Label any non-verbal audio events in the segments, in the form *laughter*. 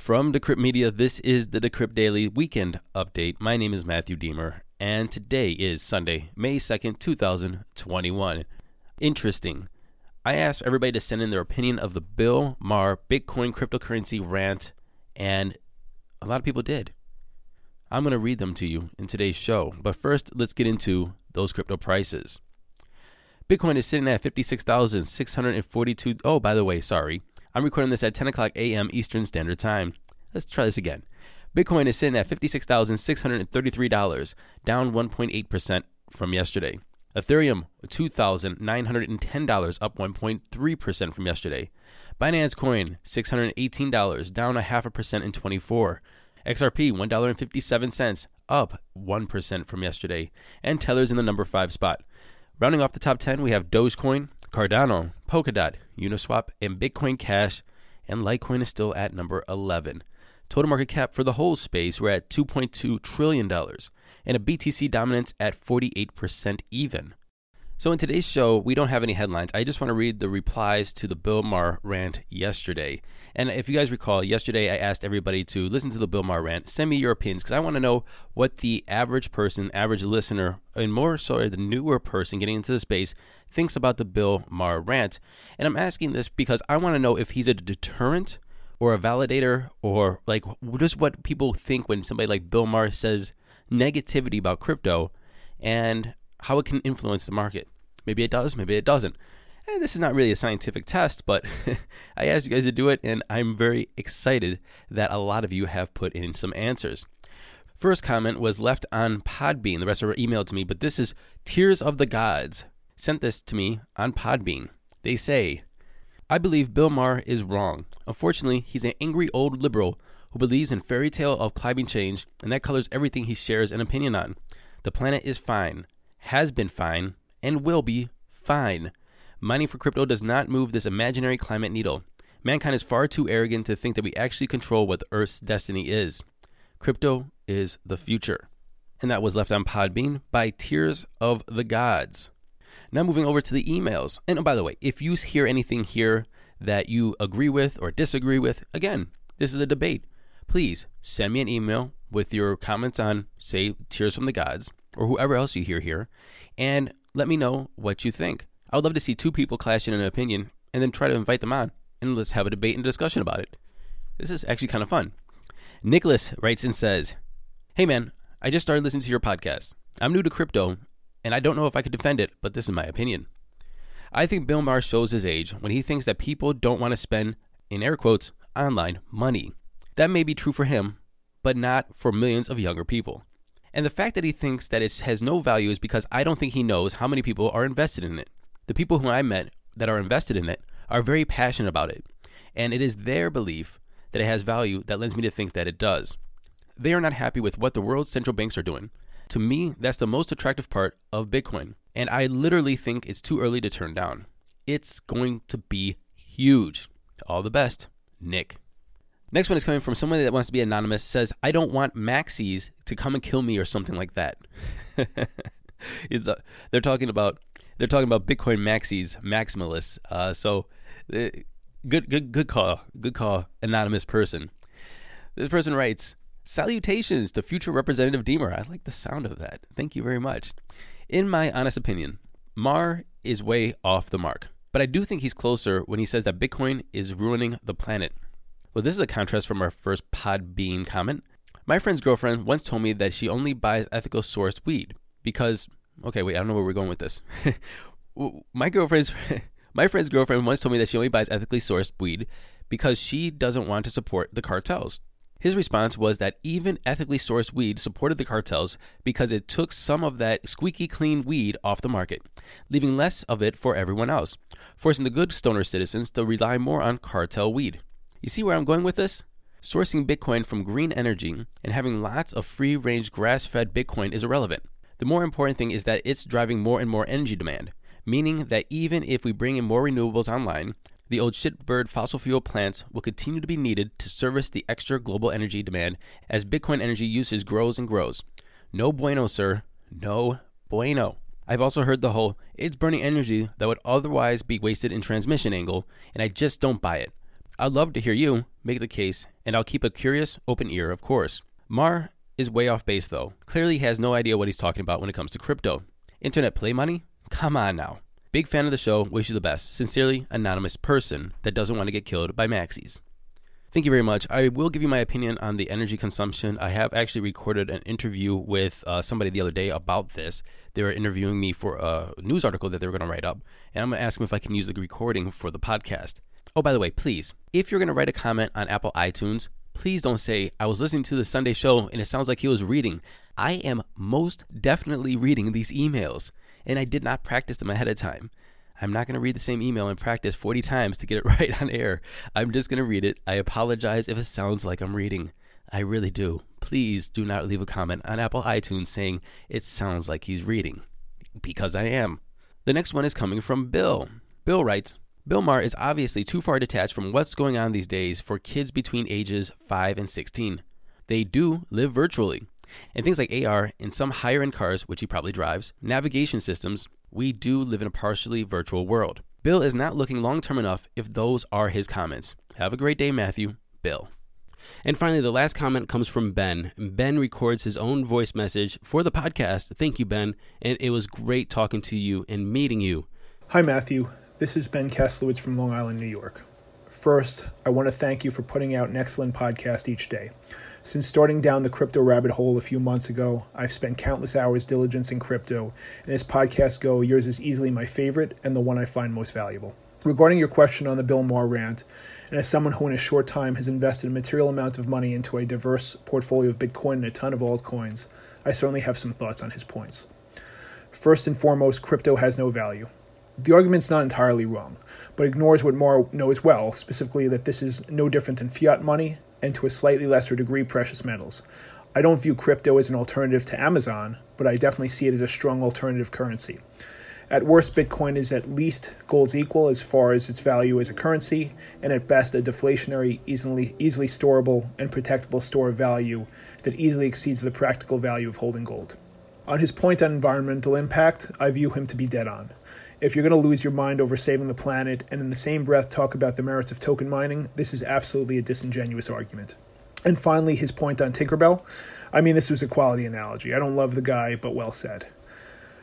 From Decrypt Media, this is the Decrypt Daily Weekend Update. My name is Matthew Diemer, and today is Sunday, May 2nd, 2021. Interesting. I asked everybody to send in their opinion of the Bill Maher Bitcoin cryptocurrency rant, and a lot of people did. I'm going to read them to you in today's show, but first, let's get into those crypto prices. Bitcoin is sitting at 56,642. Oh, by the way, sorry. I'm recording this at 10 o'clock a.m. Eastern Standard Time. Let's try this again. Bitcoin is sitting at $56,633, down 1.8% from yesterday. Ethereum, $2,910, up 1.3% from yesterday. Binance Coin, $618, down a half a percent in 24. XRP, $1.57, up 1% from yesterday. And Tether's in the number 5 spot. Rounding off the top 10, we have Dogecoin, Cardano, Polkadot, Uniswap, and Bitcoin Cash, and Litecoin is still at number 11. Total market cap for the whole space, we're at $2.2 trillion, and a BTC dominance at 48% even. So, in today's show, we don't have any headlines. I just want to read the replies to the Bill Maher rant yesterday. And if you guys recall, yesterday I asked everybody to listen to the Bill Maher rant, send me your opinions, because I want to know what the average person, average listener, and more so the newer person getting into the space thinks about the Bill Maher rant. And I'm asking this because I want to know if he's a deterrent or a validator or like just what people think when somebody like Bill Maher says negativity about crypto and how it can influence the market. Maybe it does, maybe it doesn't. And this is not really a scientific test, but *laughs* I asked you guys to do it, and I'm very excited that a lot of you have put in some answers. First comment was left on Podbean. The rest are emailed to me, but this is Tears of the Gods. Sent this to me on Podbean. They say, I believe Bill Maher is wrong. Unfortunately, he's an angry old liberal who believes in fairy tale of climate change, and that colors everything he shares an opinion on. The planet is fine has been fine, and will be fine. Mining for crypto does not move this imaginary climate needle. Mankind is far too arrogant to think that we actually control what Earth's destiny is. Crypto is the future. And that was left on Podbean by Tears of the Gods. Now moving over to the emails. And oh, by the way, if you hear anything here that you agree with or disagree with, again, this is a debate. Please send me an email with your comments on, say, Tears from the Gods or whoever else you hear here, and let me know what you think. I would love to see two people clash in an opinion and then try to invite them on and let's have a debate and discussion about it. This is actually kind of fun. Nicholas writes and says, Hey man, I just started listening to your podcast. I'm new to crypto and I don't know if I could defend it, but this is my opinion. I think Bill Maher shows his age when he thinks that people don't want to spend, in air quotes, online money. That may be true for him, but not for millions of younger people. And the fact that he thinks that it has no value is because I don't think he knows how many people are invested in it. The people who I met that are invested in it are very passionate about it. And it is their belief that it has value that lends me to think that it does. They are not happy with what the world's central banks are doing. To me, that's the most attractive part of Bitcoin. And I literally think it's too early to turn down. It's going to be huge. All the best, Nick. Next one is coming from someone that wants to be anonymous. Says, "I don't want maxis to come and kill me or something like that." *laughs* it's uh, they're talking about they're talking about Bitcoin maxis, maximalists. Uh, so, uh, good good good call, good call, anonymous person. This person writes, "Salutations to future Representative Diemer. I like the sound of that. Thank you very much. In my honest opinion, Maher is way off the mark, but I do think he's closer when he says that Bitcoin is ruining the planet." Well, this is a contrast from our first Podbean comment. My friend's girlfriend once told me that she only buys ethical sourced weed because, okay, wait, I don't know where we're going with this. *laughs* my girlfriend's *laughs* my friend's girlfriend once told me that she only buys ethically sourced weed because she doesn't want to support the cartels. His response was that even ethically sourced weed supported the cartels because it took some of that squeaky clean weed off the market, leaving less of it for everyone else, forcing the good stoner citizens to rely more on cartel weed. You see where I'm going with this? Sourcing Bitcoin from green energy and having lots of free range grass fed Bitcoin is irrelevant. The more important thing is that it's driving more and more energy demand, meaning that even if we bring in more renewables online, the old shitbird fossil fuel plants will continue to be needed to service the extra global energy demand as Bitcoin energy usage grows and grows. No bueno, sir. No bueno. I've also heard the whole it's burning energy that would otherwise be wasted in transmission angle, and I just don't buy it. I'd love to hear you make the case, and I'll keep a curious, open ear, of course. Maher is way off base, though. Clearly has no idea what he's talking about when it comes to crypto. Internet play money? Come on now. Big fan of the show. Wish you the best. Sincerely, anonymous person that doesn't want to get killed by maxis. Thank you very much. I will give you my opinion on the energy consumption. I have actually recorded an interview with uh, somebody the other day about this. They were interviewing me for a news article that they were going to write up, and I'm going to ask them if I can use the recording for the podcast. Oh, by the way, please, if you're going to write a comment on Apple iTunes, please don't say, I was listening to the Sunday show and it sounds like he was reading. I am most definitely reading these emails, and I did not practice them ahead of time. I'm not going to read the same email and practice 40 times to get it *laughs* right on air. I'm just going to read it. I apologize if it sounds like I'm reading. I really do. Please do not leave a comment on Apple iTunes saying it sounds like he's reading, because I am. The next one is coming from Bill. Bill writes, Bill Maher is obviously too far detached from what's going on these days for kids between ages 5 and 16. They do live virtually. And things like AR in some higher end cars, which he probably drives, navigation systems, we do live in a partially virtual world. Bill is not looking long term enough if those are his comments. Have a great day, Matthew. Bill. And finally, the last comment comes from Ben. Ben records his own voice message for the podcast. Thank you, Ben. And it was great talking to you and meeting you. Hi, Matthew. This is Ben Keslowitz from Long Island, New York. First, I want to thank you for putting out an excellent podcast each day. Since starting down the crypto rabbit hole a few months ago, I've spent countless hours diligencing crypto, and as podcasts go, yours is easily my favorite and the one I find most valuable. Regarding your question on the Bill Maher rant, and as someone who in a short time has invested a material amount of money into a diverse portfolio of Bitcoin and a ton of altcoins, I certainly have some thoughts on his points. First and foremost, crypto has no value. The argument's not entirely wrong, but ignores what Maher knows well, specifically that this is no different than fiat money and to a slightly lesser degree precious metals. I don't view crypto as an alternative to Amazon, but I definitely see it as a strong alternative currency. At worst, Bitcoin is at least gold's equal as far as its value as a currency, and at best, a deflationary, easily, easily storable, and protectable store of value that easily exceeds the practical value of holding gold. On his point on environmental impact, I view him to be dead on if you're going to lose your mind over saving the planet and in the same breath talk about the merits of token mining, this is absolutely a disingenuous argument. And finally, his point on Tinkerbell. I mean, this was a quality analogy. I don't love the guy, but well said.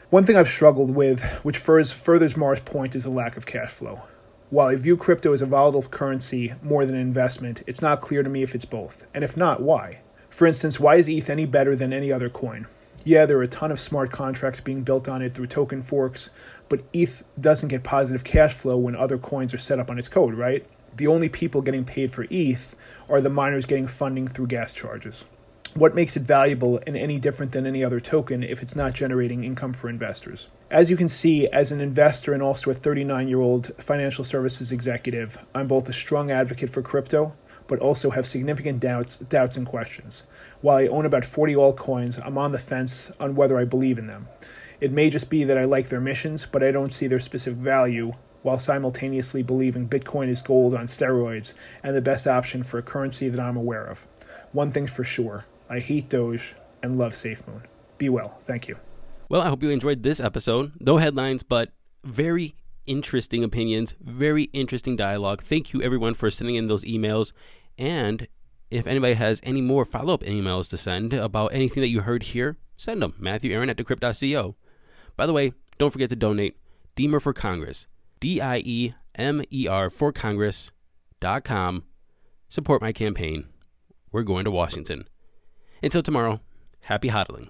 One thing I've struggled with, which furthers Maher's point, is the lack of cash flow. While I view crypto as a volatile currency more than an investment, it's not clear to me if it's both. And if not, why? For instance, why is ETH any better than any other coin? Yeah, there are a ton of smart contracts being built on it through token forks, but ETH doesn't get positive cash flow when other coins are set up on its code, right? The only people getting paid for ETH are the miners getting funding through gas charges. What makes it valuable and any different than any other token if it's not generating income for investors? As you can see, as an investor and also a 39 year old financial services executive, I'm both a strong advocate for crypto, but also have significant doubts, doubts and questions. While I own about 40 altcoins, I'm on the fence on whether I believe in them. It may just be that I like their missions, but I don't see their specific value, while simultaneously believing Bitcoin is gold on steroids and the best option for a currency that I'm aware of. One thing's for sure I hate Doge and love SafeMoon. Be well. Thank you. Well, I hope you enjoyed this episode. No headlines, but very interesting opinions, very interesting dialogue. Thank you, everyone, for sending in those emails. And if anybody has any more follow up emails to send about anything that you heard here, send them. Matthew Aaron at decrypt.co. By the way, don't forget to donate. Diemer for Congress. D I E M E R for Congress.com. Support my campaign. We're going to Washington. Until tomorrow, happy hodling.